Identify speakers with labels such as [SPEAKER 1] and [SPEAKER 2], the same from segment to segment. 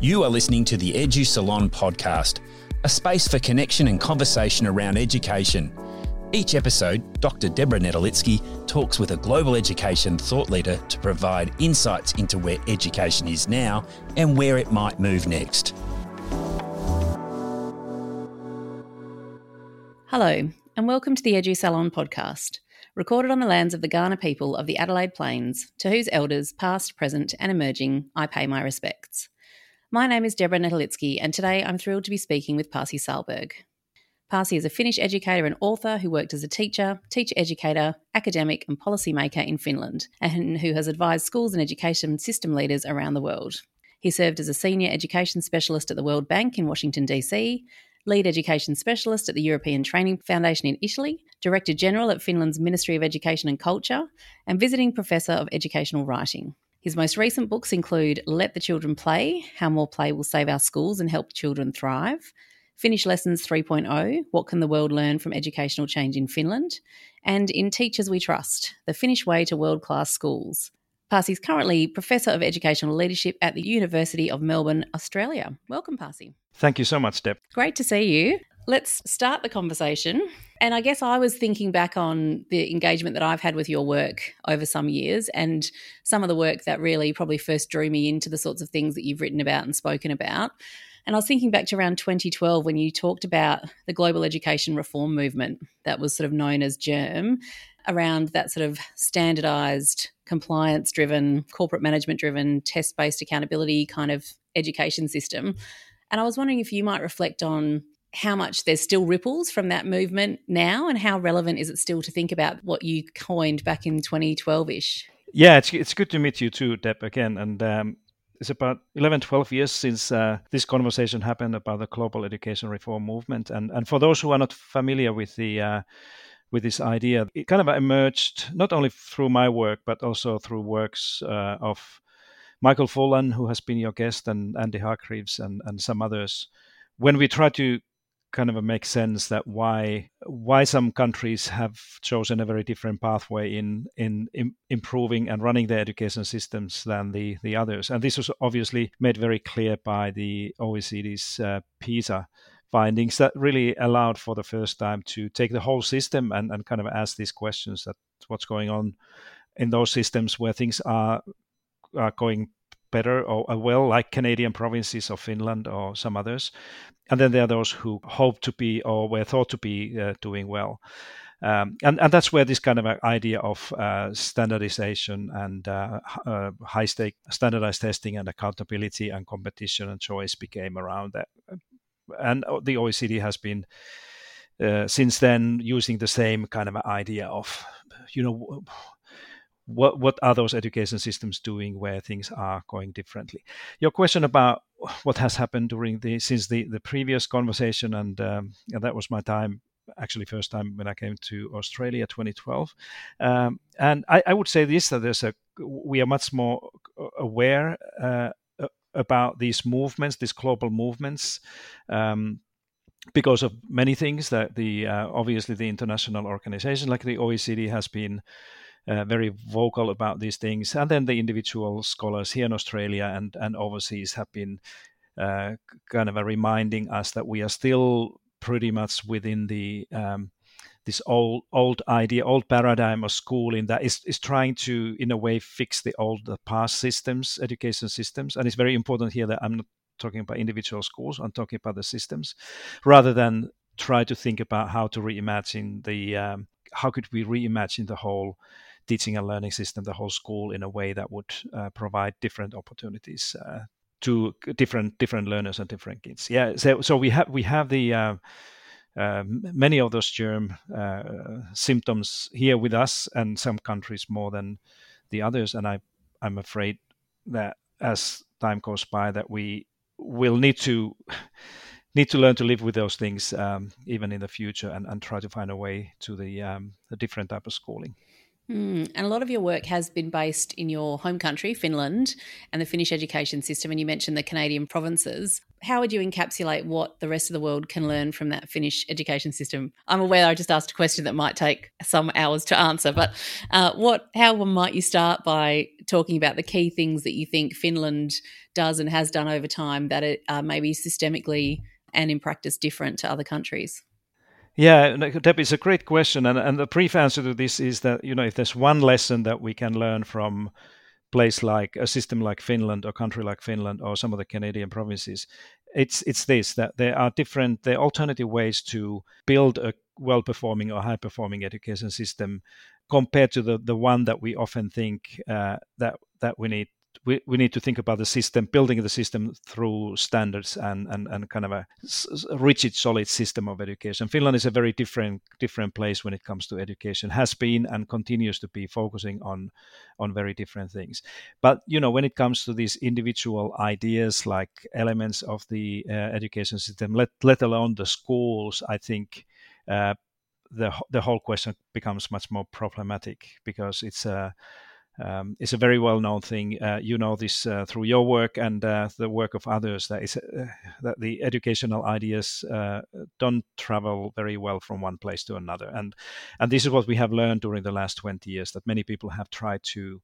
[SPEAKER 1] You are listening to the Edu Salon podcast, a space for connection and conversation around education. Each episode, Dr. Deborah Netolicky talks with a global education thought leader to provide insights into where education is now and where it might move next.
[SPEAKER 2] Hello, and welcome to the Edu Salon podcast, recorded on the lands of the Kaurna people of the Adelaide Plains, to whose elders, past, present, and emerging, I pay my respects. My name is Deborah Netolicky, and today I'm thrilled to be speaking with Pasi Sahlberg. Pasi is a Finnish educator and author who worked as a teacher, teacher educator, academic, and policymaker in Finland, and who has advised schools and education system leaders around the world. He served as a senior education specialist at the World Bank in Washington, D.C., lead education specialist at the European Training Foundation in Italy, director general at Finland's Ministry of Education and Culture, and visiting professor of educational writing. His most recent books include Let the Children Play How More Play Will Save Our Schools and Help Children Thrive, Finnish Lessons 3.0 What Can the World Learn from Educational Change in Finland, and In Teachers We Trust The Finnish Way to World Class Schools. Pasi is currently Professor of Educational Leadership at the University of Melbourne, Australia. Welcome, Pasi.
[SPEAKER 3] Thank you so much, Deb.
[SPEAKER 2] Great to see you. Let's start the conversation. And I guess I was thinking back on the engagement that I've had with your work over some years and some of the work that really probably first drew me into the sorts of things that you've written about and spoken about. And I was thinking back to around 2012 when you talked about the global education reform movement that was sort of known as GERM around that sort of standardized, compliance driven, corporate management driven, test based accountability kind of education system. And I was wondering if you might reflect on how much there's still ripples from that movement now and how relevant is it still to think about what you coined back in 2012ish
[SPEAKER 3] yeah it's, it's good to meet you too deb again and um, it's about 11 12 years since uh, this conversation happened about the global education reform movement and and for those who are not familiar with the uh, with this idea it kind of emerged not only through my work but also through works uh, of michael fullan who has been your guest and andy hargreaves and, and some others. When we try to kind of makes sense that why why some countries have chosen a very different pathway in, in in improving and running their education systems than the the others. And this was obviously made very clear by the OECD's uh, PISA findings that really allowed for the first time to take the whole system and, and kind of ask these questions that what's going on in those systems where things are are going better or well, like Canadian provinces or Finland or some others. And then there are those who hope to be or were thought to be uh, doing well. Um, and, and that's where this kind of idea of uh, standardization and uh, uh, high stake standardized testing and accountability and competition and choice became around that. And the OECD has been uh, since then using the same kind of idea of, you know, what what are those education systems doing where things are going differently? Your question about what has happened during the since the the previous conversation and, um, and that was my time actually first time when i came to australia 2012 um, and I, I, would say this that there's a we are much more aware uh, about these movements these global movements um, because of many things that the uh, obviously the international organization like the OECD has been uh, very vocal about these things. And then the individual scholars here in Australia and, and overseas have been uh, kind of reminding us that we are still pretty much within the um, this old old idea, old paradigm of schooling that is, is trying to, in a way, fix the old the past systems, education systems. And it's very important here that I'm not talking about individual schools, I'm talking about the systems, rather than try to think about how to reimagine the um, how could we reimagine the whole teaching and learning system, the whole school, in a way that would uh, provide different opportunities uh, to different different learners and different kids. Yeah, so so we have we have the uh, uh many of those germ uh, symptoms here with us, and some countries more than the others. And I I'm afraid that as time goes by, that we will need to need to learn to live with those things um, even in the future and, and try to find a way to the, um, the different type of schooling.
[SPEAKER 2] Mm, and a lot of your work has been based in your home country, Finland, and the Finnish education system. And you mentioned the Canadian provinces. How would you encapsulate what the rest of the world can learn from that Finnish education system? I'm aware I just asked a question that might take some hours to answer, but uh, what? How might you start by talking about the key things that you think Finland does and has done over time that it uh, maybe systemically and in practice different to other countries?
[SPEAKER 3] Yeah, Deb, it's a great question, and and the brief answer to this is that you know if there's one lesson that we can learn from place like a system like Finland or country like Finland or some of the Canadian provinces, it's it's this that there are different there are alternative ways to build a well performing or high performing education system compared to the the one that we often think uh, that that we need we, we need to think about the system, building the system through standards and, and, and kind of a rigid, solid system of education. Finland is a very different different place when it comes to education, has been and continues to be focusing on on very different things. But you know, when it comes to these individual ideas like elements of the uh, education system, let let alone the schools, I think. Uh, the the whole question becomes much more problematic because it's a um, it's a very well known thing. Uh, you know this uh, through your work and uh, the work of others. That is uh, that the educational ideas uh, don't travel very well from one place to another, and and this is what we have learned during the last twenty years. That many people have tried to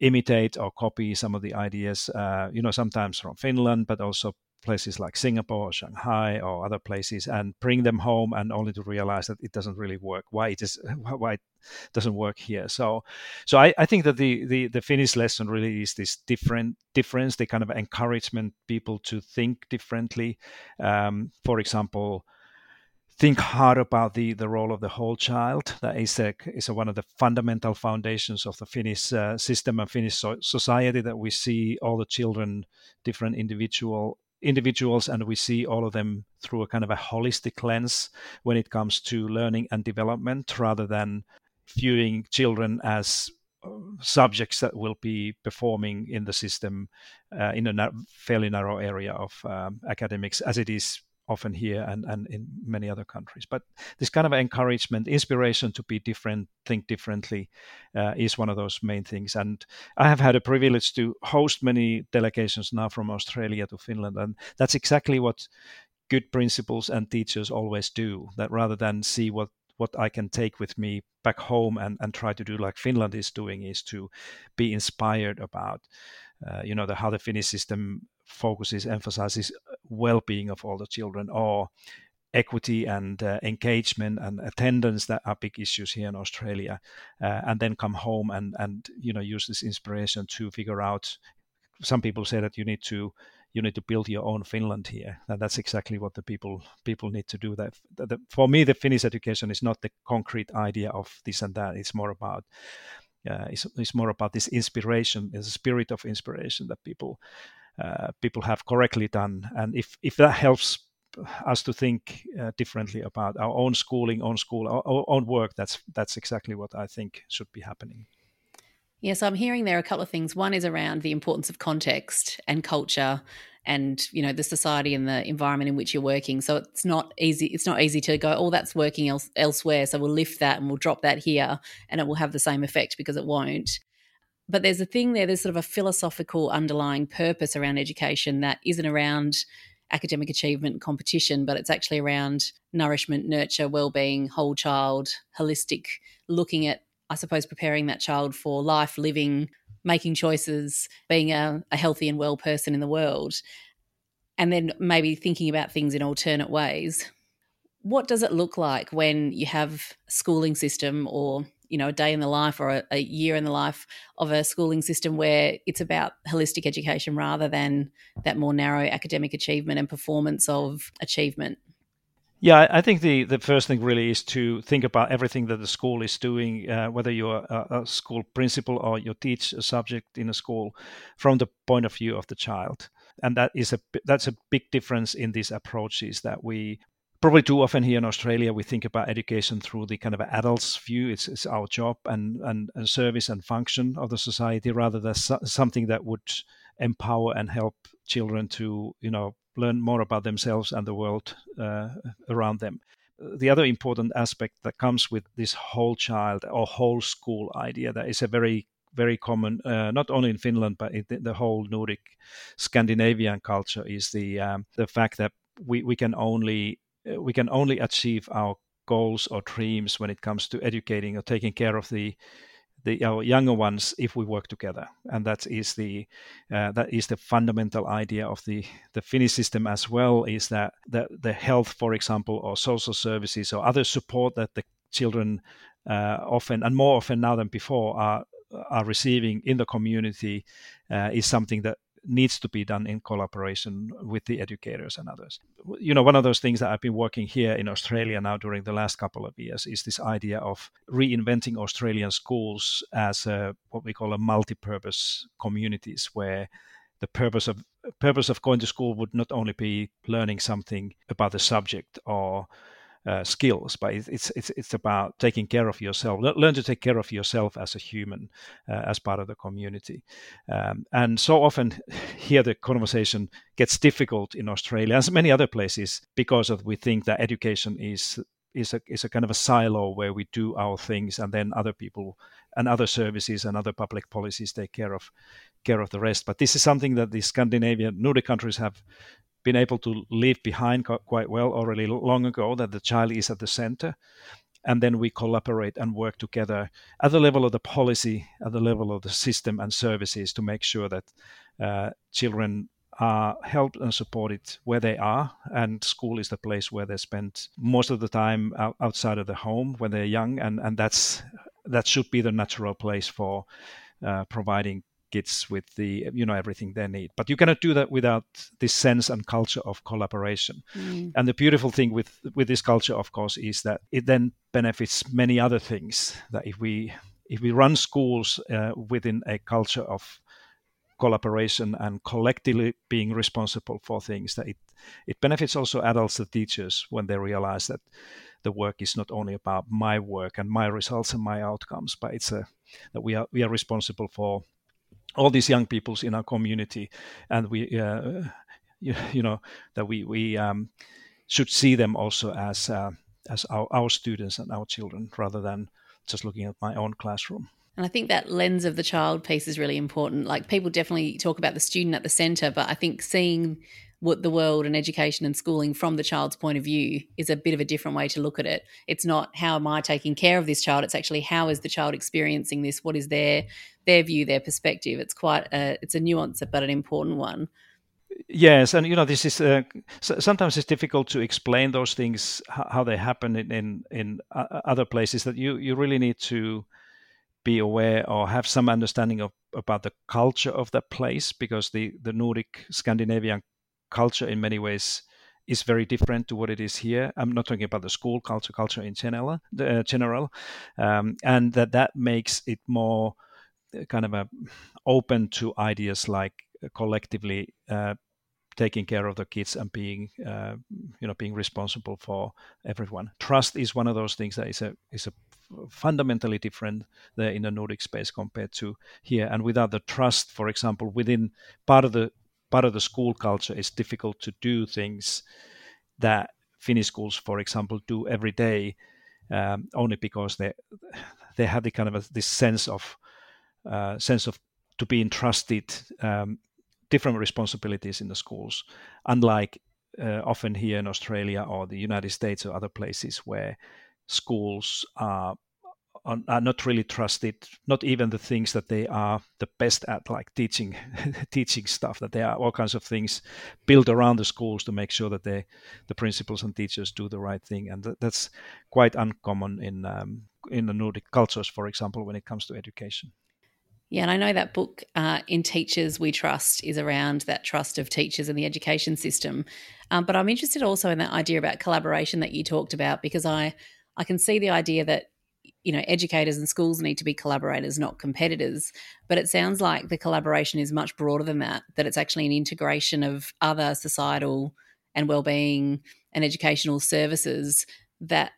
[SPEAKER 3] imitate or copy some of the ideas. Uh, you know, sometimes from Finland, but also places like Singapore or Shanghai or other places and bring them home and only to realize that it doesn't really work. Why it is why it doesn't work here. So so I, I think that the, the the Finnish lesson really is this different difference, the kind of encouragement people to think differently. Um, for example, think hard about the, the role of the whole child. That is a, is a, one of the fundamental foundations of the Finnish uh, system and Finnish so- society that we see all the children, different individual individuals and we see all of them through a kind of a holistic lens when it comes to learning and development rather than viewing children as uh, subjects that will be performing in the system uh, in a na- fairly narrow area of um, academics as it is often here and, and in many other countries. But this kind of encouragement, inspiration to be different, think differently, uh, is one of those main things. And I have had a privilege to host many delegations now from Australia to Finland, and that's exactly what good principals and teachers always do. That rather than see what what I can take with me back home and, and try to do like Finland is doing is to be inspired about uh, you know the, how the Finnish system focuses emphasizes well-being of all the children or equity and uh, engagement and attendance that are big issues here in Australia, uh, and then come home and and you know use this inspiration to figure out. Some people say that you need to you need to build your own Finland here, and that's exactly what the people people need to do. That, for me, the Finnish education is not the concrete idea of this and that. It's more about uh, it's, it's more about this inspiration, the spirit of inspiration that people uh, people have correctly done. And if if that helps us to think uh, differently about our own schooling, own school, our, own work, that's that's exactly what I think should be happening.
[SPEAKER 2] Yes, I'm hearing there a couple of things. One is around the importance of context and culture and you know the society and the environment in which you're working so it's not easy it's not easy to go oh that's working else, elsewhere so we'll lift that and we'll drop that here and it will have the same effect because it won't but there's a thing there, there's sort of a philosophical underlying purpose around education that isn't around academic achievement and competition, but it's actually around nourishment, nurture, well-being, whole child, holistic, looking at, I suppose, preparing that child for life, living, making choices, being a, a healthy and well person in the world, and then maybe thinking about things in alternate ways. What does it look like when you have a schooling system or you know a day in the life or a, a, year in the life of a schooling system where it's about holistic education rather than that more narrow academic achievement and performance of achievement.
[SPEAKER 3] Yeah, I think the, the first thing really is to think about everything that the school is doing, uh, whether you're a, a, school principal or you teach a subject in a school, from the point of view of the child, and that is a that's a big difference in these approaches that we probably too often here in Australia, we think about education through the kind of adults view. It's, it's our job and, and, and, service and function of the society rather than so, something that would empower and help children to, you know, learn more about themselves and the world uh, around them. the other important aspect that comes with this whole child or whole school idea that is a very very common, uh, not only in Finland but in the whole Nordic Scandinavian culture, is the um, the fact that we, we can only we can only achieve our goals or dreams when it comes to educating or taking care of the the our younger ones if we work together. And that is the uh, that is the fundamental idea of the the finnish system as well is that the, the health for example or social services or other support that the children uh, often and more often now than before are are receiving in the community uh, is something that needs to be done in collaboration with the educators and others. You know, one of those things that I've been working here in Australia now during the last couple of years is this idea of reinventing Australian schools as a, what we call a multi-purpose communities where the purpose of purpose of going to school would not only be learning something about the subject or uh, skills, but it's it's it's about taking care of yourself. Learn to take care of yourself as a human, uh, as part of the community. Um, and so often, here the conversation gets difficult in Australia, as many other places, because of we think that education is is a is a kind of a silo where we do our things, and then other people and other services and other public policies take care of care of the rest. But this is something that the Scandinavian Nordic countries have been able to leave behind quite well already long ago that the child is at the center. And then we collaborate and work together at the level of the policy at the level of the system and services to make sure that uh, children are helped and supported where they are. And school is the place where they spend most of the time outside of the home when they're young. And, and that's that should be the natural place for uh, providing kids with the you know everything they need but you cannot do that without this sense and culture of collaboration mm. and the beautiful thing with with this culture of course is that it then benefits many other things that if we if we run schools uh, within a culture of collaboration and collectively being responsible for things that it it benefits also adults and teachers when they realize that the work is not only about my work and my results and my outcomes but it's a that we are we are responsible for all these young peoples in our community, and we, uh, you, you, know, that we we um, should see them also as uh, as our, our students and our children, rather than just looking at my own classroom.
[SPEAKER 2] And I think that lens of the child piece is really important. Like people definitely talk about the student at the center, but I think seeing what the world and education and schooling from the child's point of view is a bit of a different way to look at it. It's not how am I taking care of this child, it's actually how is the child experiencing this? What is their their view, their perspective? It's quite a it's a nuance but an important one.
[SPEAKER 3] Yes, and you know this is uh, sometimes it's difficult to explain those things how they happen in in, in other places that you you really need to be aware or have some understanding of about the culture of that place because the the Nordic Scandinavian culture in many ways is very different to what it is here. I'm not talking about the school culture, culture in general, uh, general, um, and that that makes it more uh, kind of a open to ideas like collectively uh, taking care of the kids and being uh, you know being responsible for everyone. Trust is one of those things that is a is a fundamentally different there in the Nordic space compared to here. And without the trust, for example, within part of the part of the school culture it's difficult to do things that Finnish schools, for example, do every day, um, only because they they have the kind of a, this sense of uh, sense of to be entrusted um, different responsibilities in the schools, unlike uh, often here in Australia or the United States or other places where schools are are not really trusted not even the things that they are the best at like teaching teaching stuff that there are all kinds of things built around the schools to make sure that they the principals and teachers do the right thing and th- that's quite uncommon in um, in the nordic cultures for example when it comes to education
[SPEAKER 2] yeah, and I know that book, uh, In Teachers We Trust, is around that trust of teachers in the education system. Um, but I'm interested also in that idea about collaboration that you talked about because I, I can see the idea that you know educators and schools need to be collaborators not competitors but it sounds like the collaboration is much broader than that that it's actually an integration of other societal and well-being and educational services that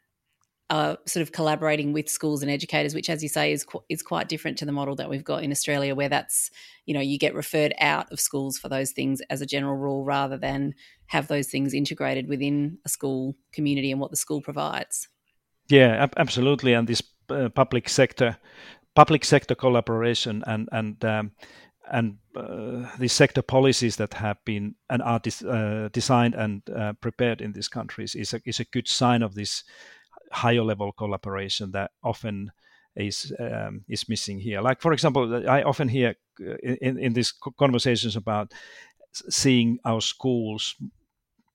[SPEAKER 2] are sort of collaborating with schools and educators, which, as you say, is qu- is quite different to the model that we've got in Australia, where that's you know you get referred out of schools for those things as a general rule, rather than have those things integrated within a school community and what the school provides.
[SPEAKER 3] Yeah, absolutely, and this uh, public sector public sector collaboration and and um, and uh, the sector policies that have been and are uh, designed and uh, prepared in these countries is a, is a good sign of this higher level collaboration that often is um, is missing here. Like for example, I often hear uh, in in these conversations about seeing our schools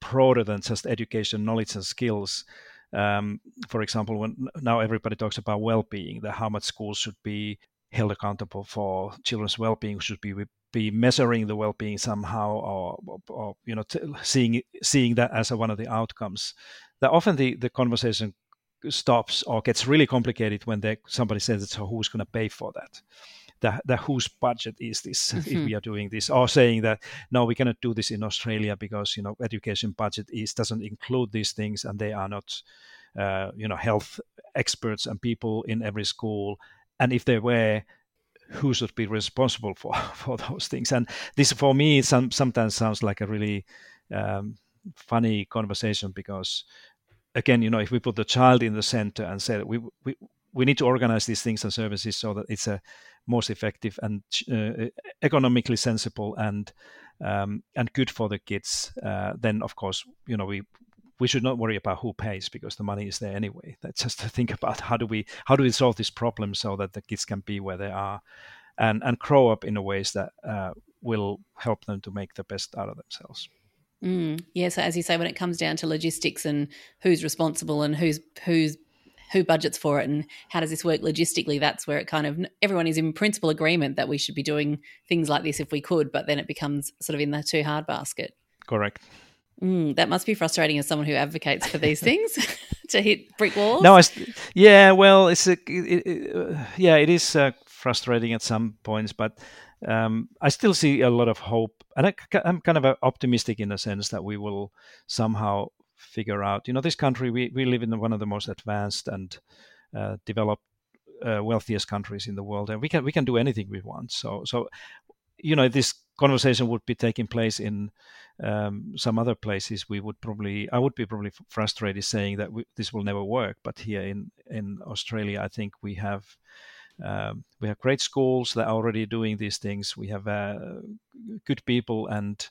[SPEAKER 3] broader than just education, knowledge, and skills. Um, for example, when now everybody talks about well-being, that how much schools should be held accountable for children's well-being, should be be measuring the well-being somehow, or, or you know, t- seeing seeing that as a, one of the outcomes. That often the the conversation stops or gets really complicated when they, somebody says, "So who's going to pay for that?" The, the, whose budget is this mm-hmm. if we are doing this? Or saying that no we cannot do this in australia because you know education budget is doesn't include these things and they are not uh, you know health experts and people in every school. And if they were who should be responsible for for those things? And this for me some, sometimes sounds like a really um, funny conversation because again, you know, if we put the child in the center and say we we we need to organize these things and services so that it's a most effective and uh, economically sensible and um, and good for the kids, uh, then of course, you know, we we should not worry about who pays because the money is there anyway. That's just to think about how do we how do we solve this problem so that the kids can be where they are, and and grow up in a ways that uh, will help them to make the best out of themselves.
[SPEAKER 2] Mm, yeah, so as you say, when it comes down to logistics and who's responsible and who's who's who budgets for it and how does this work logistically, that's where it kind of everyone is in principle agreement that we should be doing things like this if we could, but then it becomes sort of in the too hard basket.
[SPEAKER 3] Correct.
[SPEAKER 2] Mm, that must be frustrating as someone who advocates for these things to hit brick walls.
[SPEAKER 3] No, I, yeah, well, it's a, it, it, uh, yeah, it is uh, frustrating at some points, but um, I still see a lot of hope, and I, am kind of optimistic in the sense that we will somehow figure out. You know, this country we, we live in one of the most advanced and uh, developed, uh, wealthiest countries in the world, and we can we can do anything we want. So so, you know, this conversation would be taking place in um, some other places. We would probably I would be probably frustrated saying that we, this will never work. But here in in Australia, I think we have um, we have great schools that are already doing these things. We have uh, good people and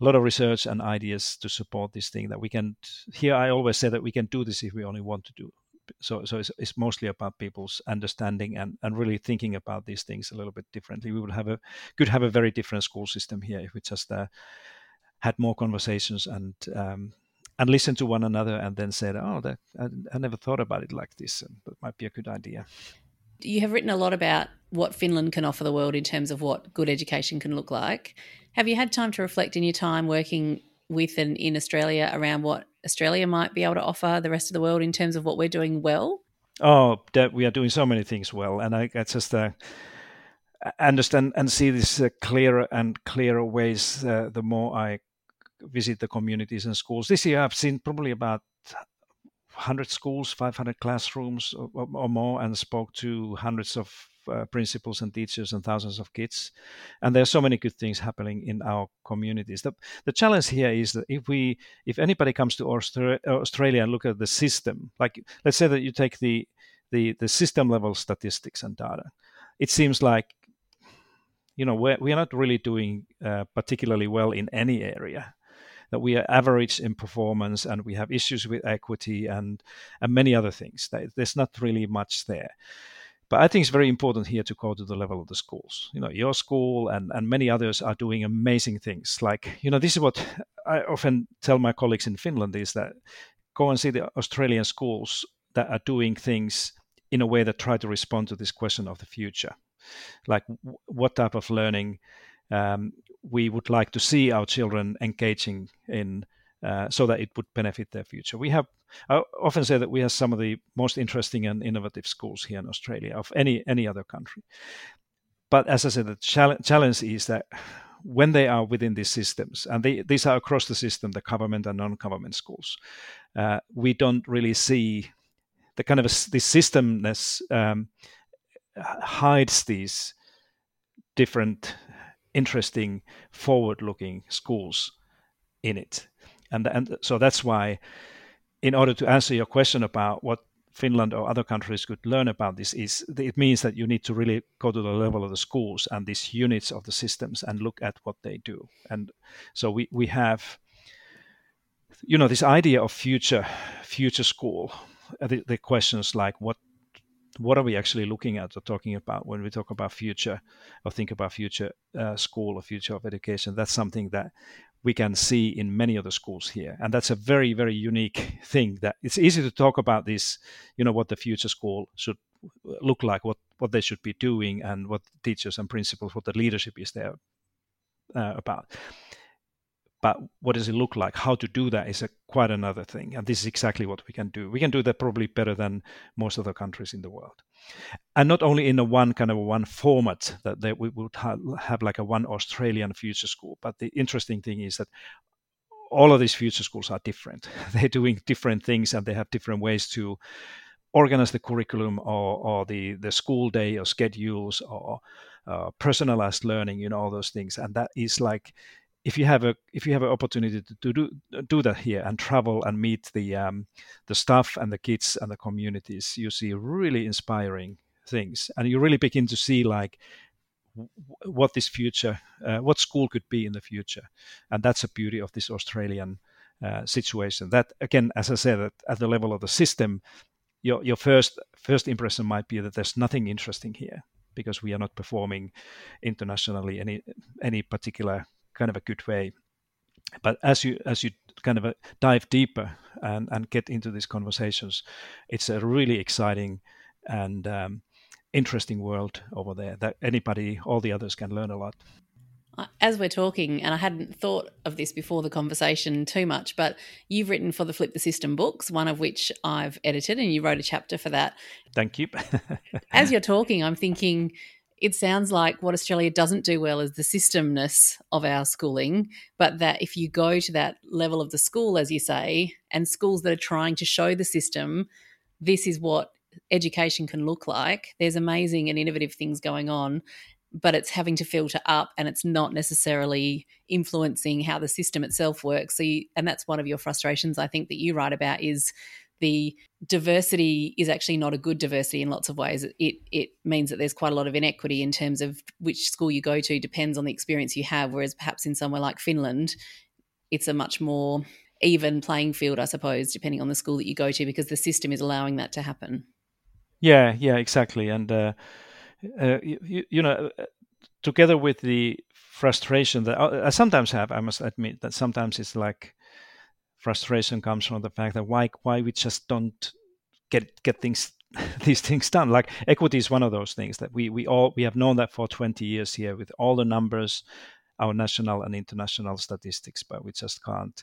[SPEAKER 3] a lot of research and ideas to support this thing that we can. Here, I always say that we can do this if we only want to do. So, so it's, it's mostly about people's understanding and, and really thinking about these things a little bit differently. We would have a could have a very different school system here if we just uh, had more conversations and um, and listen to one another and then said, "Oh, that I, I never thought about it like this. That might be a good idea."
[SPEAKER 2] You have written a lot about what Finland can offer the world in terms of what good education can look like. Have you had time to reflect in your time working with and in Australia around what Australia might be able to offer the rest of the world in terms of what we're doing well?
[SPEAKER 3] Oh, that we are doing so many things well, and I, I just uh, understand and see this uh, clearer and clearer ways. Uh, the more I visit the communities and schools this year, I've seen probably about 100 schools, 500 classrooms or, or more, and spoke to hundreds of uh, principals and teachers and thousands of kids. And there are so many good things happening in our communities. The, the challenge here is that if we, if anybody comes to Australia and look at the system, like let's say that you take the the, the system level statistics and data, it seems like you know we're, we are not really doing uh, particularly well in any area that we are average in performance and we have issues with equity and and many other things. There's not really much there. But I think it's very important here to go to the level of the schools. You know, your school and, and many others are doing amazing things. Like, you know, this is what I often tell my colleagues in Finland is that go and see the Australian schools that are doing things in a way that try to respond to this question of the future. Like, what type of learning um, we would like to see our children engaging in uh, so that it would benefit their future. We have I often say that we have some of the most interesting and innovative schools here in Australia of any any other country. But as I said, the challenge is that when they are within these systems, and they, these are across the system, the government and non-government schools, uh, we don't really see the kind of a, the systemness um, hides these different interesting forward-looking schools in it and and so that's why in order to answer your question about what Finland or other countries could learn about this is it means that you need to really go to the level of the schools and these units of the systems and look at what they do. And so we, we have, you know, this idea of future future school. Uh, the, the questions like what what are we actually looking at or talking about when we talk about future or think about future uh, school or future of education? That's something that we can see in many of the schools here and that's a very very unique thing that it's easy to talk about this you know what the future school should look like what what they should be doing and what teachers and principals what the leadership is there uh, about but what does it look like? How to do that is a, quite another thing. And this is exactly what we can do. We can do that probably better than most other countries in the world. And not only in a one kind of one format that they, we would have, have like a one australian future school but the interesting thing is that all of these future schools are different. They're doing different things and they have different ways to organize the curriculum or, or the, the school day or schedules or uh, personalized learning you know all those things. And that is like if you have a if you have an opportunity to, to do do that here and travel and meet the um, the staff and the kids and the communities, you see really inspiring things, and you really begin to see like what this future, uh, what school could be in the future, and that's the beauty of this Australian uh, situation. That again, as I said, at, at the level of the system, your your first first impression might be that there's nothing interesting here because we are not performing internationally any any particular kind of a good way. But as you as you kind of uh, dive deeper and, and get into these conversations, it's a really exciting and um, interesting world over there that anybody, all the others, can learn a lot
[SPEAKER 2] as we're talking, and I hadn't thought of this before the conversation too much, but you've written for the Flip the System books, one of which I've edited, and you wrote a chapter for that.
[SPEAKER 3] Thank you.
[SPEAKER 2] as you're talking, I'm thinking it sounds like what Australia doesn't do well is the systemness of our schooling, but that if you go to that level of the school, as you say, and schools that are trying to show the system, this is what education can look like, there's amazing and innovative things going on. But it's having to filter up, and it's not necessarily influencing how the system itself works. So, you, and that's one of your frustrations, I think, that you write about is the diversity is actually not a good diversity in lots of ways. It it means that there's quite a lot of inequity in terms of which school you go to depends on the experience you have. Whereas perhaps in somewhere like Finland, it's a much more even playing field, I suppose, depending on the school that you go to, because the system is allowing that to happen.
[SPEAKER 3] Yeah, yeah, exactly. And uh, uh, you, you know, uh, together with the frustration that I sometimes have, I must admit that sometimes it's like frustration comes from the fact that why why we just don't get get things these things done. Like equity is one of those things that we we all we have known that for 20 years here with all the numbers our national and international statistics but we just can't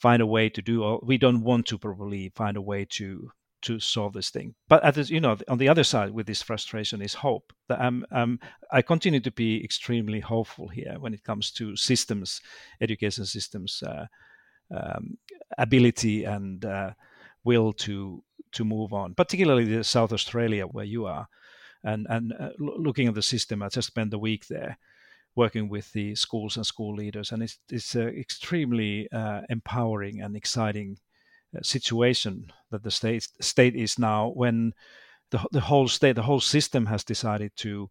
[SPEAKER 3] find a way to do or we don't want to probably find a way to to solve this thing. But at this you know on the other side with this frustration is hope. That I'm, um, i continue to be extremely hopeful here when it comes to systems education systems uh, um, ability and uh, will to to move on, particularly the South Australia where you are, and and uh, looking at the system. I just spent the week there, working with the schools and school leaders, and it's it's an extremely uh, empowering and exciting uh, situation that the state state is now when the the whole state the whole system has decided to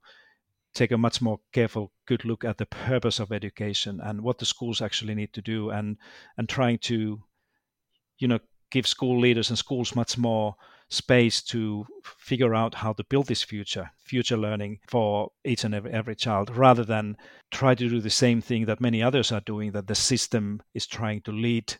[SPEAKER 3] take a much more careful, good look at the purpose of education and what the schools actually need to do, and and trying to, you know, give school leaders and schools much more space to figure out how to build this future future learning for each and every, every child rather than try to do the same thing that many others are doing that the system is trying to lead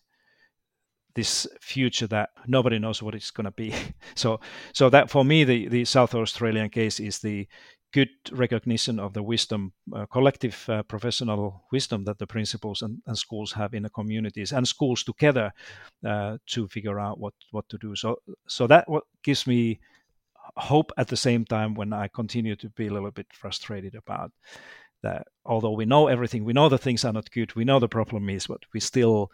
[SPEAKER 3] this future that nobody knows what it's going to be. So so that for me the the south australian case is the good recognition of the wisdom, uh, collective uh, professional wisdom that the principals and, and, schools have in the communities and schools together uh, to figure out what, what to do. So, so that what gives me hope at the same time when I continue to be a little bit frustrated about that. Although we know everything, we know the things are not good, we know the problem is, but we still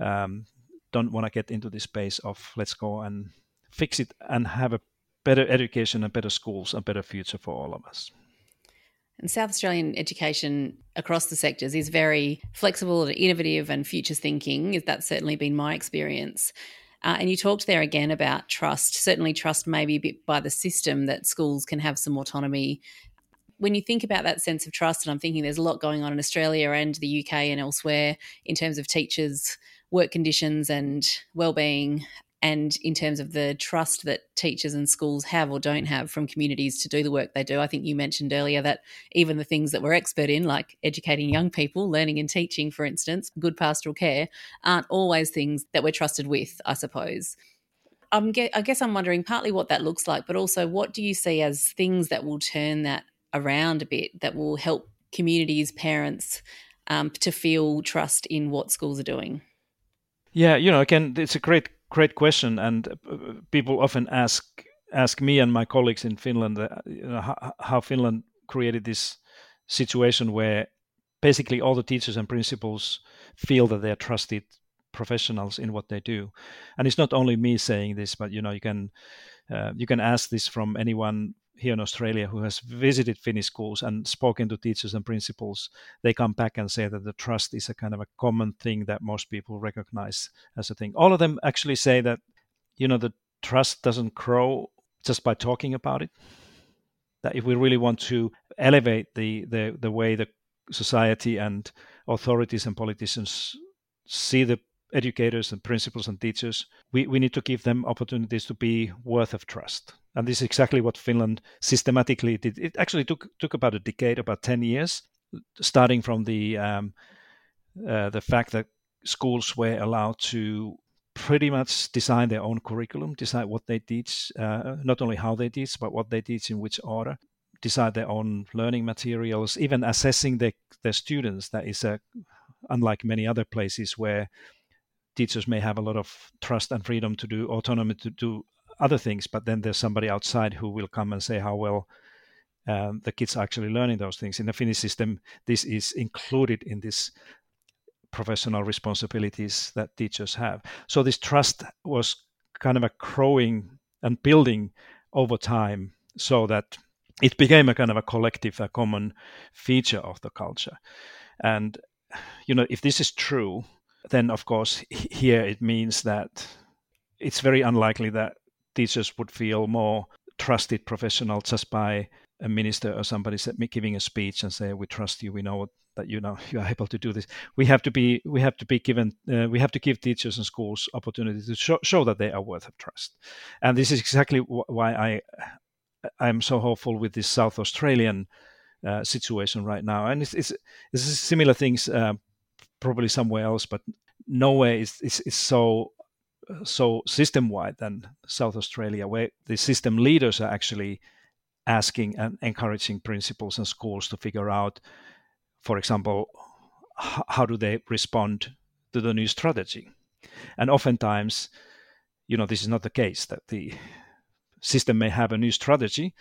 [SPEAKER 3] um, don't want to get into this space of let's go and fix it and have a better education and better schools and better future for all of us.
[SPEAKER 2] And South Australian education across the sectors is very flexible and innovative and futures thinking. That's certainly been my experience. Uh, and you talked there again about trust. Certainly, trust maybe a bit by the system that schools can have some autonomy. When you think about that sense of trust, and I'm thinking there's a lot going on in Australia and the UK and elsewhere in terms of teachers' work conditions and well-being and in terms of the trust that teachers and schools have or don't have from communities to do the work they do. I think you mentioned earlier that even the things that we're expert in, like educating young people, learning and teaching, for instance, good pastoral care, aren't always things that we're trusted with, I suppose. I'm I guess I'm wondering partly what that looks like, but also what do you see as things that will turn that around a bit, that will help communities, parents, um, to feel trust in what schools are doing?
[SPEAKER 3] Yeah, you know, again, it's a great great question, and uh, people often ask ask me and my colleagues in Finland uh, you know, how, how Finland created this situation where basically all the teachers and principals feel that they are trusted professionals in what they do. And it's not only me saying this but you know you can uh, you can ask this from anyone here in Australia who has visited Finnish schools and spoken to teachers and principals, they come back and say that the trust is a kind of a common thing that most people recognize as a thing. All of them actually say that, you know, the trust doesn't grow just by talking about it. That if we really want to elevate the the, the way the society and authorities and politicians see the educators and principals and teachers, we, we need to give them opportunities to be worth of trust. And this is exactly what Finland systematically did. It actually took took about a decade, about ten years, starting from the um, uh, the fact that schools were allowed to pretty much design their own curriculum, decide what they teach, uh, not only how they teach, but what they teach in which order, decide their own learning materials, even assessing their, their students. That is a, unlike many other places where teachers may have a lot of trust and freedom to do autonomy to do other things, but then there's somebody outside who will come and say how well um, the kids are actually learning those things. In the Finnish system, this is included in this professional responsibilities that teachers have. So this trust was kind of a growing and building over time so that it became a kind of a collective, a common feature of the culture. And you know, if this is true, then of course here it means that it's very unlikely that teachers would feel more trusted professional just by a minister or somebody giving a speech and say we trust you. We know that you know you are able to do this. We have to be we have to be given uh, we have to give teachers and schools opportunity to show, show that they are worth of trust. And this is exactly why i i'm so hopeful with this south australian uh, situation right now. And it's it's, it's similar things uh, probably somewhere else, but nowhere is is, is so so system wide than South Australia, where the system leaders are actually asking and encouraging principals and schools to figure out, for example, how do they respond to the new strategy, and oftentimes, you know, this is not the case that the system may have a new strategy,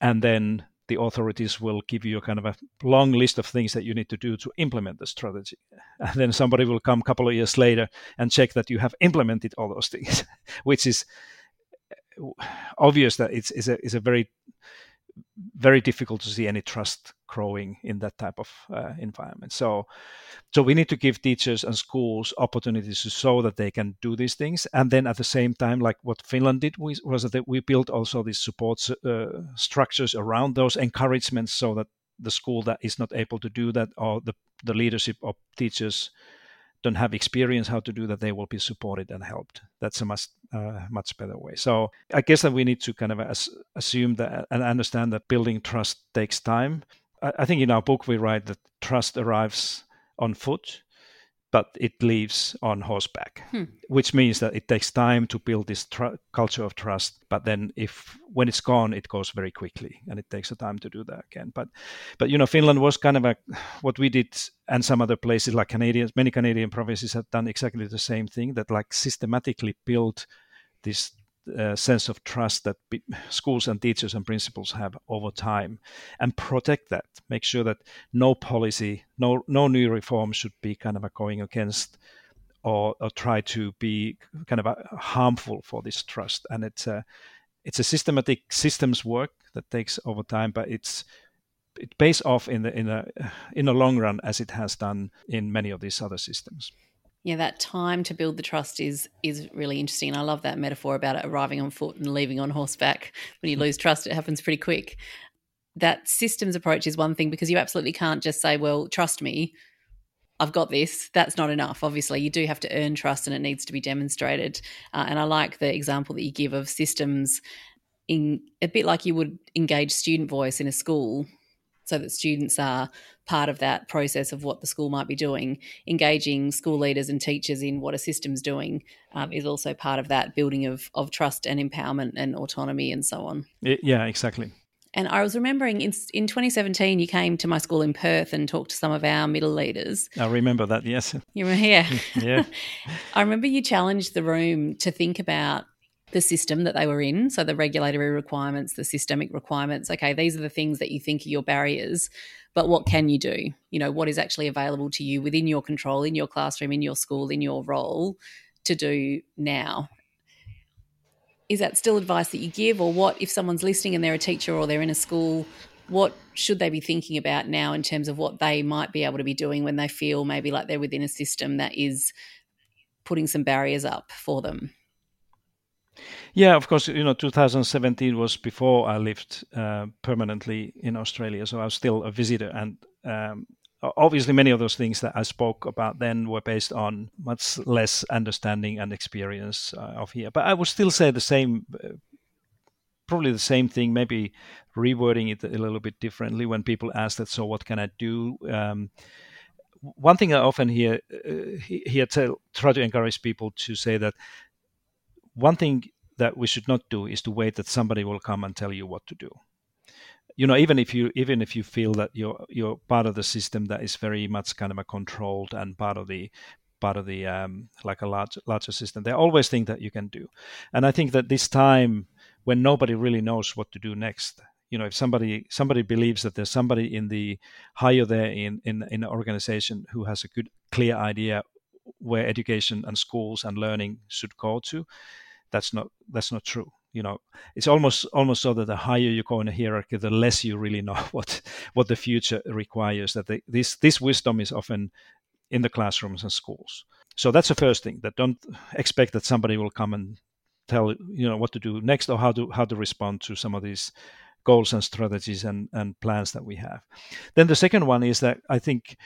[SPEAKER 3] and then the authorities will give you a kind of a long list of things that you need to do to implement the strategy. And then somebody will come a couple of years later and check that you have implemented all those things, which is uh, obvious that it's, it's, a, it's a very very difficult to see any trust growing in that type of uh, environment. So, so we need to give teachers and schools opportunities to show that they can do these things, and then at the same time, like what Finland did, was, was that we built also these support uh, structures around those encouragements, so that the school that is not able to do that, or the the leadership of teachers don't have experience how to do that, they will be supported and helped. That's a much uh, much better way. So I guess that we need to kind of as, assume that and understand that building trust takes time. I, I think in our book we write that trust arrives on foot but it leaves on horseback, hmm. which means that it takes time to build this tr- culture of trust. But then, if when it's gone, it goes very quickly, and it takes a time to do that again. But, but you know, Finland was kind of a what we did, and some other places like Canadians, many Canadian provinces have done exactly the same thing. That like systematically build this uh, sense of trust that schools and teachers and principals have over time and protect that make sure that no policy no no new reform should be kind of going against or, or try to be kind of a, harmful for this trust. And it's a it's a systematic systems work that takes over time, but it's it pays off in the in a in the long run as it has done in many of these other systems.
[SPEAKER 2] Yeah, that time to build the trust is is really interesting. I love that metaphor about it arriving on foot and leaving on horseback. When you lose trust, it happens pretty quick. That systems approach is one thing because you absolutely can't just say, "Well, trust me, I've got this. That's not enough. Obviously, you do have to earn trust and it needs to be demonstrated. Uh, and I like the example that you give of systems in a bit like you would engage student voice in a school so that students are part of that process of what the school might be doing. Engaging school leaders and teachers in what a system's doing um, is also part of that building of, of trust and empowerment and autonomy and so on.
[SPEAKER 3] Yeah, exactly.
[SPEAKER 2] And I was remembering in, in 2017, you came to my school in Perth and talked to some of our middle leaders.
[SPEAKER 3] I remember that, yes.
[SPEAKER 2] You were here.
[SPEAKER 3] yeah.
[SPEAKER 2] I remember you challenged the room to think about the system that they were in. So the regulatory requirements, the systemic requirements. Okay, these are the things that you think are your barriers, but what can you do? You know, what is actually available to you within your control, in your classroom, in your school, in your role to do now is that still advice that you give or what if someone's listening and they're a teacher or they're in a school what should they be thinking about now in terms of what they might be able to be doing when they feel maybe like they're within a system that is putting some barriers up for them
[SPEAKER 3] yeah of course you know 2017 was before i lived uh, permanently in australia so i was still a visitor and um, obviously many of those things that I spoke about then were based on much less understanding and experience uh, of here. But I would still say the same, uh, probably the same thing, maybe rewording it a little bit differently when people ask that. So what can I do? Um, one thing I often hear uh, here tell, try to encourage people to say that one thing that we should not do is to wait that somebody will come and tell you what to do. You know even if you even if you feel that you're you're part of the system that is very much kind of a controlled and part of the part of the um, like a large larger system there are always things that you can do. And i think that this time when nobody really knows what to do next you know if somebody somebody believes that there's somebody in the higher there in in in an organization who has a good clear idea where education and schools and learning should go to that's not that's not true you know. It's almost almost so that the higher you go in a hierarchy the less you really know what what the future requires that this this wisdom is often in the classrooms and schools. So that's the first thing that don't expect that somebody will come and tell you know what to do next or how to how to respond to some of these goals and strategies and and plans that we have. Then the second one is that i think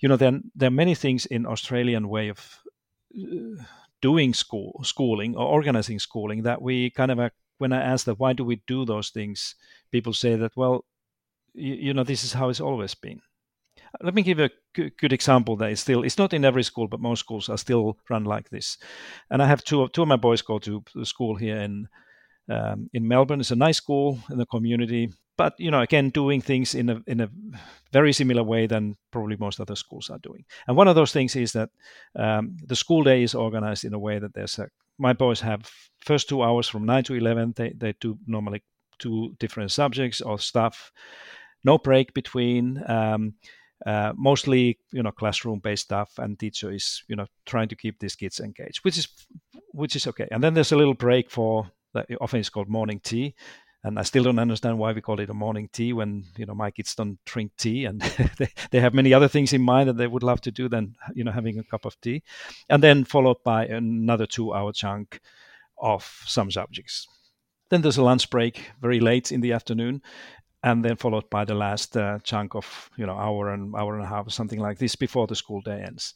[SPEAKER 3] you know there, there are many things in australian way of uh, doing school schooling or organizing schooling that we kind of uh, when I ask that why do we do those things, people say that well, you, you know this is how it's always been. Let me give a good example that is still it's not in every school, but most schools are still run like this. And I have two of two of my boys go to school here in um, in Melbourne. It's a nice school in the community but you know again doing things in a in a very similar way than probably most other schools are doing. And one of those things is that um, the school day is organized in a way that there's a my boys have first two hours from 9 to 11 they, they do normally two different subjects or stuff. No break between um, uh, mostly you know classroom based stuff and teacher is you know trying to keep these kids engaged which is which is okay. And then there's a little break for that often it's called morning tea and I still don't understand why we call it a morning tea when you know my kids don't drink tea and they, they have many other things in mind that they would love to do than you know having a cup of tea, and then followed by another two-hour chunk of some subjects. Then there's a lunch break very late in the afternoon, and then followed by the last uh, chunk of you know hour and hour and a half something like this before the school day ends.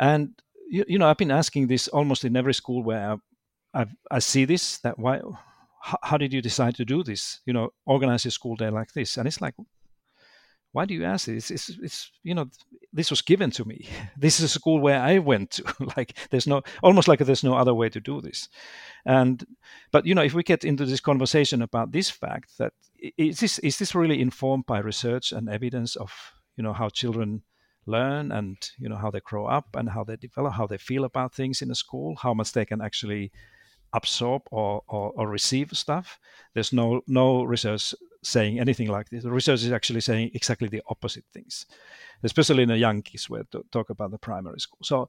[SPEAKER 3] And you, you know I've been asking this almost in every school where I, I see this that why how did you decide to do this? You know, organize a school day like this. And it's like, why do you ask this? It's, it's, it's, you know, this was given to me. This is a school where I went to. like, there's no, almost like there's no other way to do this. And, but you know, if we get into this conversation about this fact that is this is this really informed by research and evidence of you know how children learn and you know how they grow up and how they develop, how they feel about things in a school, how much they can actually absorb or, or, or, receive stuff. There's no no research saying anything like this. The research is actually saying exactly the opposite things, especially in the young kids where to talk about the primary school. So,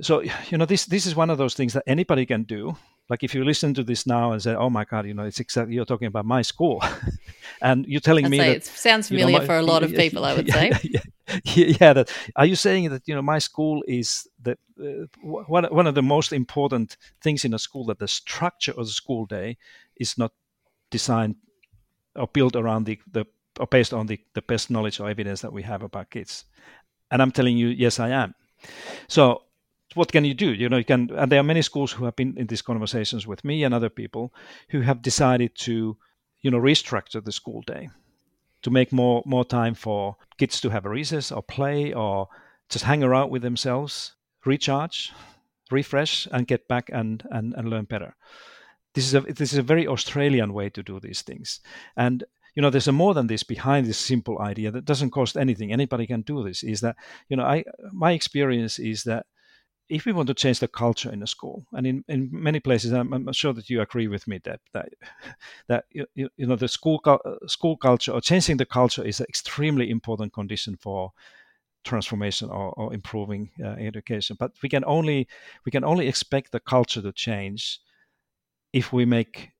[SPEAKER 3] so you know this this is one of those things that anybody can do like if you listen to this now and say oh my god you know it's exactly you're talking about my school and you're telling
[SPEAKER 2] I'd
[SPEAKER 3] me that
[SPEAKER 2] it sounds familiar
[SPEAKER 3] you know, my-
[SPEAKER 2] for a lot of people. I would
[SPEAKER 3] yeah,
[SPEAKER 2] say.
[SPEAKER 3] yeah, yeah, yeah, that are you saying that you know my school is the uh, one one of the most important things in a school that the structure of the school day is not designed or built around the, the or based on the, the best knowledge or evidence that we have about kids? And i'm telling you yes i am. So what can you do? You know you can and there are many schools who have been in these conversations with me and other people who have decided to you know restructure the school day to make more more time for kids to have a recess or play or just hang around with themselves recharge refresh and get back and and, and learn better. This is a this is a very australian way to do these things. And you know there's a more than this behind this simple idea that doesn't cost anything. Anybody can do this is that you know i my experience is that if we want to change the culture in a school, and in, in many places, I'm, I'm sure that you agree with me that that that you, you know the school school culture or changing the culture is an extremely important condition for transformation or, or improving uh, education. But we can only we can only expect the culture to change if we make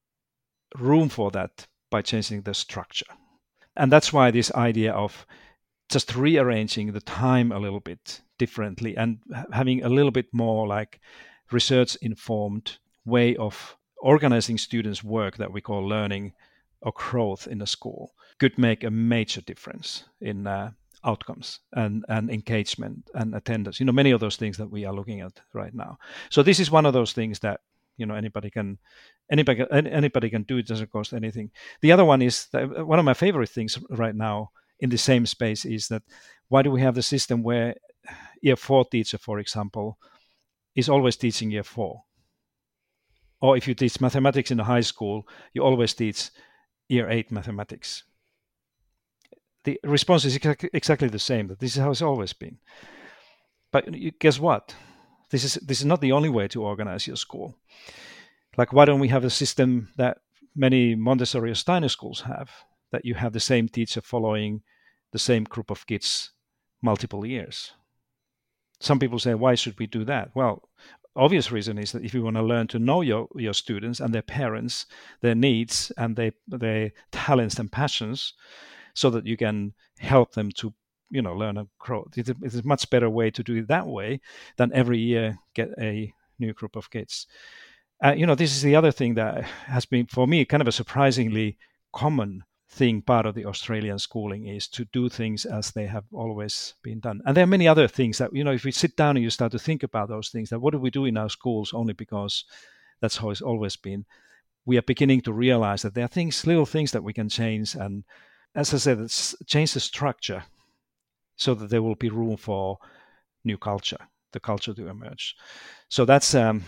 [SPEAKER 3] room for that by changing the structure, and that's why this idea of just rearranging the time a little bit differently and having a little bit more like research informed way of organizing students work that we call learning or growth in a school could make a major difference in uh, outcomes and, and engagement and attendance you know many of those things that we are looking at right now. So this is one of those things that you know anybody can anybody anybody can do. It doesn't cost anything. The other one is that one of my favorite things right now in the same space is that why do we have the system where year four teacher, for example, is always teaching year four? Or if you teach mathematics in a high school, you always teach year eight mathematics. The response is exactly, the same. That this is how it's always been. But guess what? This is this is not the only way to organize your school. Like, why don't we have a system that many Montessori or Steiner schools have? That you have the same teacher following the same group of kids multiple years. Some people say, why should we do that? Well, obvious reason is that if you want to learn to know your, your students and their parents, their needs and their, their talents and passions, so that you can help them to you know learn and grow. It's a, much better way to do it that way than every year get a new group of kids. Uh, you know, this is the other thing that has been for me kind of a surprisingly common thing part of the Australian schooling is to do things as they have always been done. And there are many other things that, you know, if we sit down and you start to think about those things, that what do we do in our schools only because that's how it's always been, we are beginning to realize that there are things, little things that we can change. And as I said, change the structure so that there will be room for new culture, the culture to emerge. So that's, um,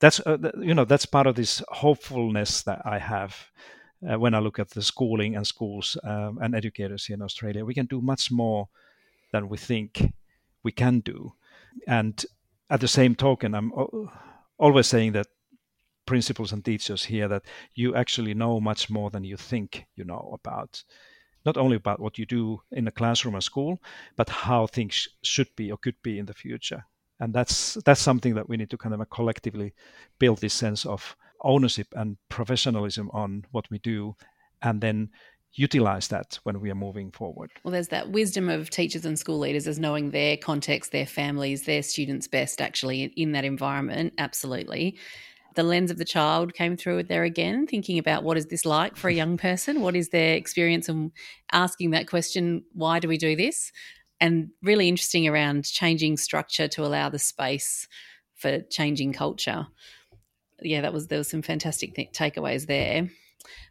[SPEAKER 3] that's uh, you know that's part of this hopefulness that I have uh, when I look at the schooling and schools um, and educators here in Australia. We can do much more than we think we can do. And at the same token, I'm always saying that principals and teachers here that you actually know much more than you think you know about not only about what you do in a classroom or school but how things should be or could be in the future and that's that's something that we need to kind of collectively build this sense of ownership and professionalism on what we do and then utilize that when we are moving forward.
[SPEAKER 2] Well, there's that wisdom of teachers and school leaders as knowing their context, their families, their students best actually in that environment. Absolutely. The lens of the child came through there again, thinking about what is this like for a young person? What is their experience? And asking that question, why do we do this? And really interesting around changing structure to allow the space for changing culture yeah, that was there was some fantastic th- takeaways there.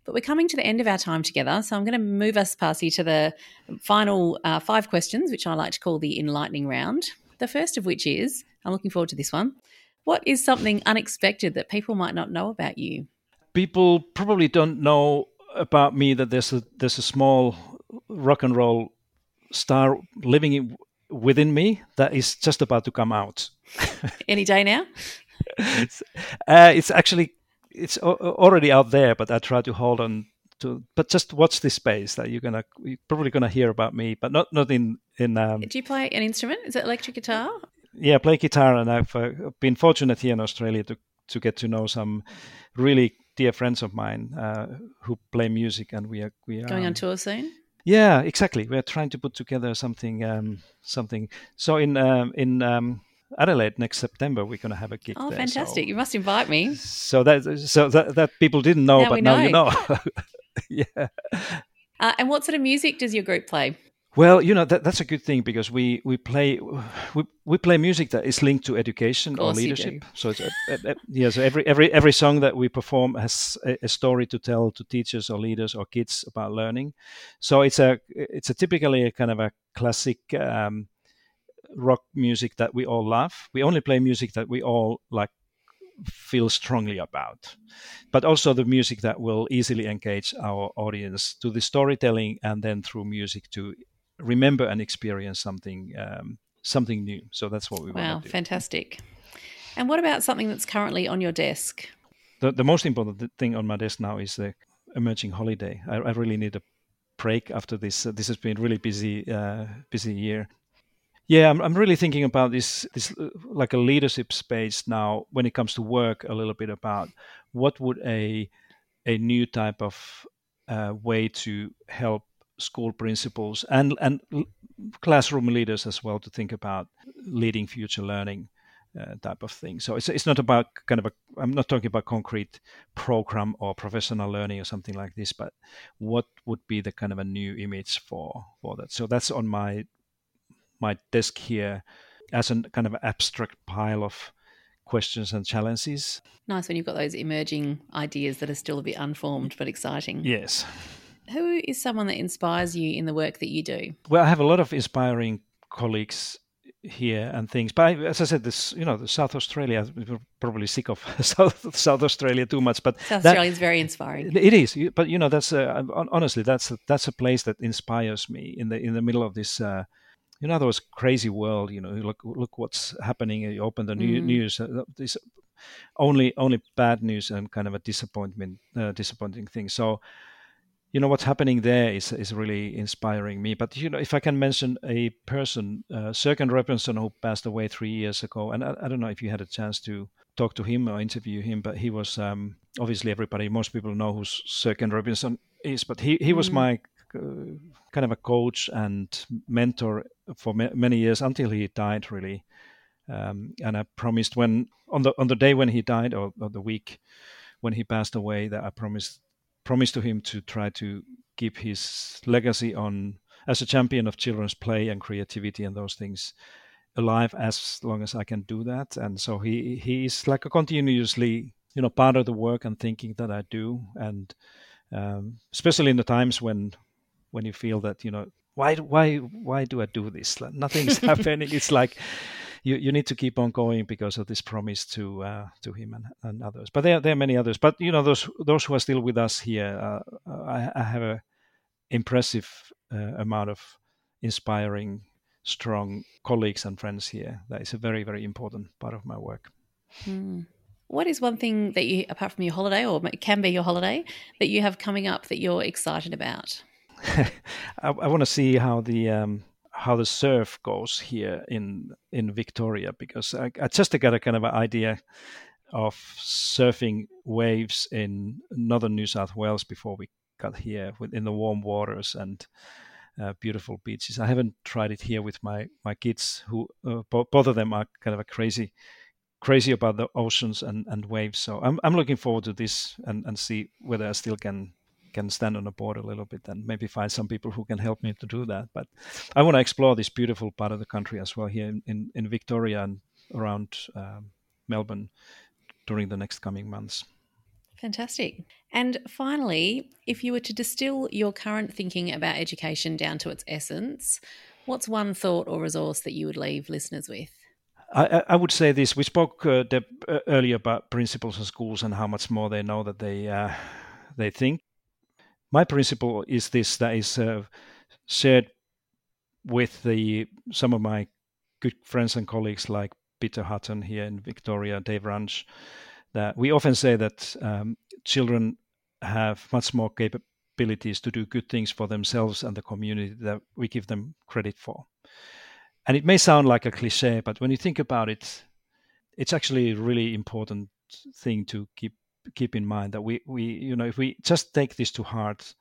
[SPEAKER 2] But we're coming to the end of our time together, so I'm going to move us, Pasi, to the final uh, five questions, which I like to call the enlightening round. The first of which is, I'm looking forward to this one. What is something unexpected that people might not know about you?
[SPEAKER 3] People probably don't know about me that there's a there's a small rock and roll star living in, within me that is just about to come out.
[SPEAKER 2] Any day now.
[SPEAKER 3] It's, uh, it's actually it's already out there, but I try to hold on to. But just watch this space that you're gonna you're probably gonna hear about me, but not not in in. Um,
[SPEAKER 2] Do you play an instrument? Is it electric guitar?
[SPEAKER 3] Yeah, I play guitar, and I've uh, been fortunate here in Australia to to get to know some really dear friends of mine uh, who play music, and we are we are
[SPEAKER 2] going on tour soon.
[SPEAKER 3] Yeah, exactly. We're trying to put together something um, something. So in um, in um, Adelaide next September, we're going to have a gig.
[SPEAKER 2] Oh,
[SPEAKER 3] there,
[SPEAKER 2] fantastic!
[SPEAKER 3] So,
[SPEAKER 2] you must invite me.
[SPEAKER 3] So that so that, that people didn't know,
[SPEAKER 2] Now
[SPEAKER 3] but now
[SPEAKER 2] know.
[SPEAKER 3] you know. yeah.
[SPEAKER 2] Uh, and what sort of music does your group play?
[SPEAKER 3] Well, you know that, that's a good thing because we, we play we, we play music that is linked to education or leadership. So it's a, a, a- yeah. So every every every song that we perform has a, a story to tell to teachers or leaders or kids about learning. So it's a it's a typically a kind of a classic um, rock music that we all love. We only play music that we all like feel strongly about but also the music that will easily engage our audience to the storytelling and then through music to remember and experience something um, something new so that's what we
[SPEAKER 2] Wow,
[SPEAKER 3] want to do
[SPEAKER 2] fantastic! And what about something that's currently on your desk?
[SPEAKER 3] the, the most important thing on my desk now is the emerging holiday i, I really need a break after this uh, this has been really busy uh, busy year yeah I'm, I'm really thinking about this this like a leadership space now when it comes to work a little bit about what would a a new type of uh, way to help school principals and and classroom leaders as well to think about leading future learning uh, type of thing. So it's it's not about kind of a I'm not talking about concrete program or professional learning or something like this, but what would be the kind of a new image for for that. So that's on my my desk here as a kind of abstract pile of questions and challenges.
[SPEAKER 2] Nice when you've got those emerging ideas that are still a bit unformed but exciting.
[SPEAKER 3] Yes.
[SPEAKER 2] Who is someone that inspires you in the work that you do?
[SPEAKER 3] Well, I have a lot of inspiring colleagues here and things, but I, as I said, this you know, the South Australia, we're probably sick of South South Australia too much, but
[SPEAKER 2] South
[SPEAKER 3] that-
[SPEAKER 2] Australia is very inspiring.
[SPEAKER 3] It is, but you know that's hon- honestly that's a, that's a place that inspires me in the in the middle of this. Uh, you know, those crazy world. You know, look look what's happening. You open the new,
[SPEAKER 2] Mm.
[SPEAKER 3] news. Uh, this only only bad news and kind of a disappointment, uh, disappointing thing. So, you know, what's happening there is is really inspiring me. But you know, if I can mention a person, uh, Sir Ken Robinson, who passed away three years ago, and I, I don't know if you had a chance to talk to him or interview him, but he was um, obviously everybody, most people know who Sir Ken Robinson is, but he, he was
[SPEAKER 2] Mm.
[SPEAKER 3] my uh, kind of a coach and mentor for ma- many years until he died, really. Um, and I promised when on the on the day when he died, or, or the week when he passed away, that I promised promised to him to try to keep his legacy on as a champion of children's play and creativity and those things alive as long as I can do that. And so he he is like a continuously you know part of the work and thinking that I do, and um, especially in the times when when you feel that you know why why why do I do this? Like, nothing's happening. It's like you, you need to keep on going because of this promise to uh, to him and, and others. But there there are many others. But you know those those who are still with us here, uh, I, I have a impressive uh, amount of inspiring, strong colleagues and friends here. That is a very very important part of my work.
[SPEAKER 2] Hmm. What is one thing that you, apart from your holiday, or can be your holiday, that you have coming up that you're excited about?
[SPEAKER 3] I, I want to see how the um, how the surf goes here in in Victoria because I, I just got a kind of an idea of surfing waves in northern New South Wales before we got here within the warm waters and uh, beautiful beaches. I haven't tried it here with my my kids who uh, bo- both of them are kind of a crazy crazy about the oceans and, and waves. So I'm I'm looking forward to this and, and see whether I still can can stand on a board a little bit and maybe find some people who can help me to do that. But I want to explore this beautiful part of the country as well here in, in, in Victoria and around um, Melbourne during the next coming months.
[SPEAKER 2] Fantastic. And finally, if you were to distill your current thinking about education down to its essence, what's one thought or resource that you would leave listeners with?
[SPEAKER 3] I, I- I would say this. We spoke uh, Deb, uh, earlier about principals and schools and how much more they know that they uh, they think. My principle is this: that is uh, shared with the some of my good friends and colleagues like Peter Hutton here in Victoria, Dave Ranch. That we often say that um, children have much more capabilities to do good things for themselves and the community that we give them credit for and it may sound like a cliche, but when you think about it, it's actually a really important thing to keep keep in mind that we we you know if we just take this to heart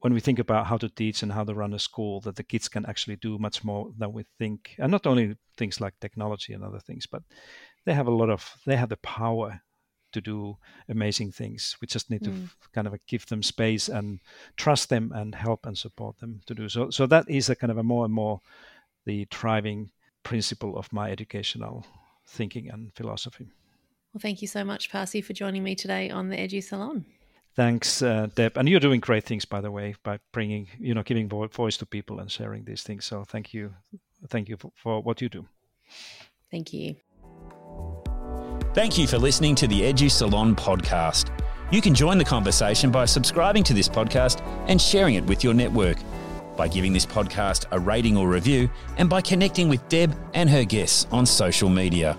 [SPEAKER 3] when we think about how to teach and how to run a school that the kids can actually do much more than we think. And not only things like technology and other things but they have a lot of they have the power to do amazing things. We just need mm. to kind of give them space and trust them and help and support them to do so. So that is a kind of a more and more the driving principle of my educational thinking and philosophy
[SPEAKER 2] well thank you so much Pasi, for joining me today on the edu salon
[SPEAKER 3] Thanks, uh, Deb. And you're doing great things, by the way, by bringing, you know, giving voice to people and sharing these things. So thank you. Thank you for, for what you do.
[SPEAKER 2] Thank you.
[SPEAKER 1] Thank you for listening to the Edu Salon podcast. You can join the conversation by subscribing to this podcast and sharing it with your network, by giving this podcast a rating or review, and by connecting with Deb and her guests on social media.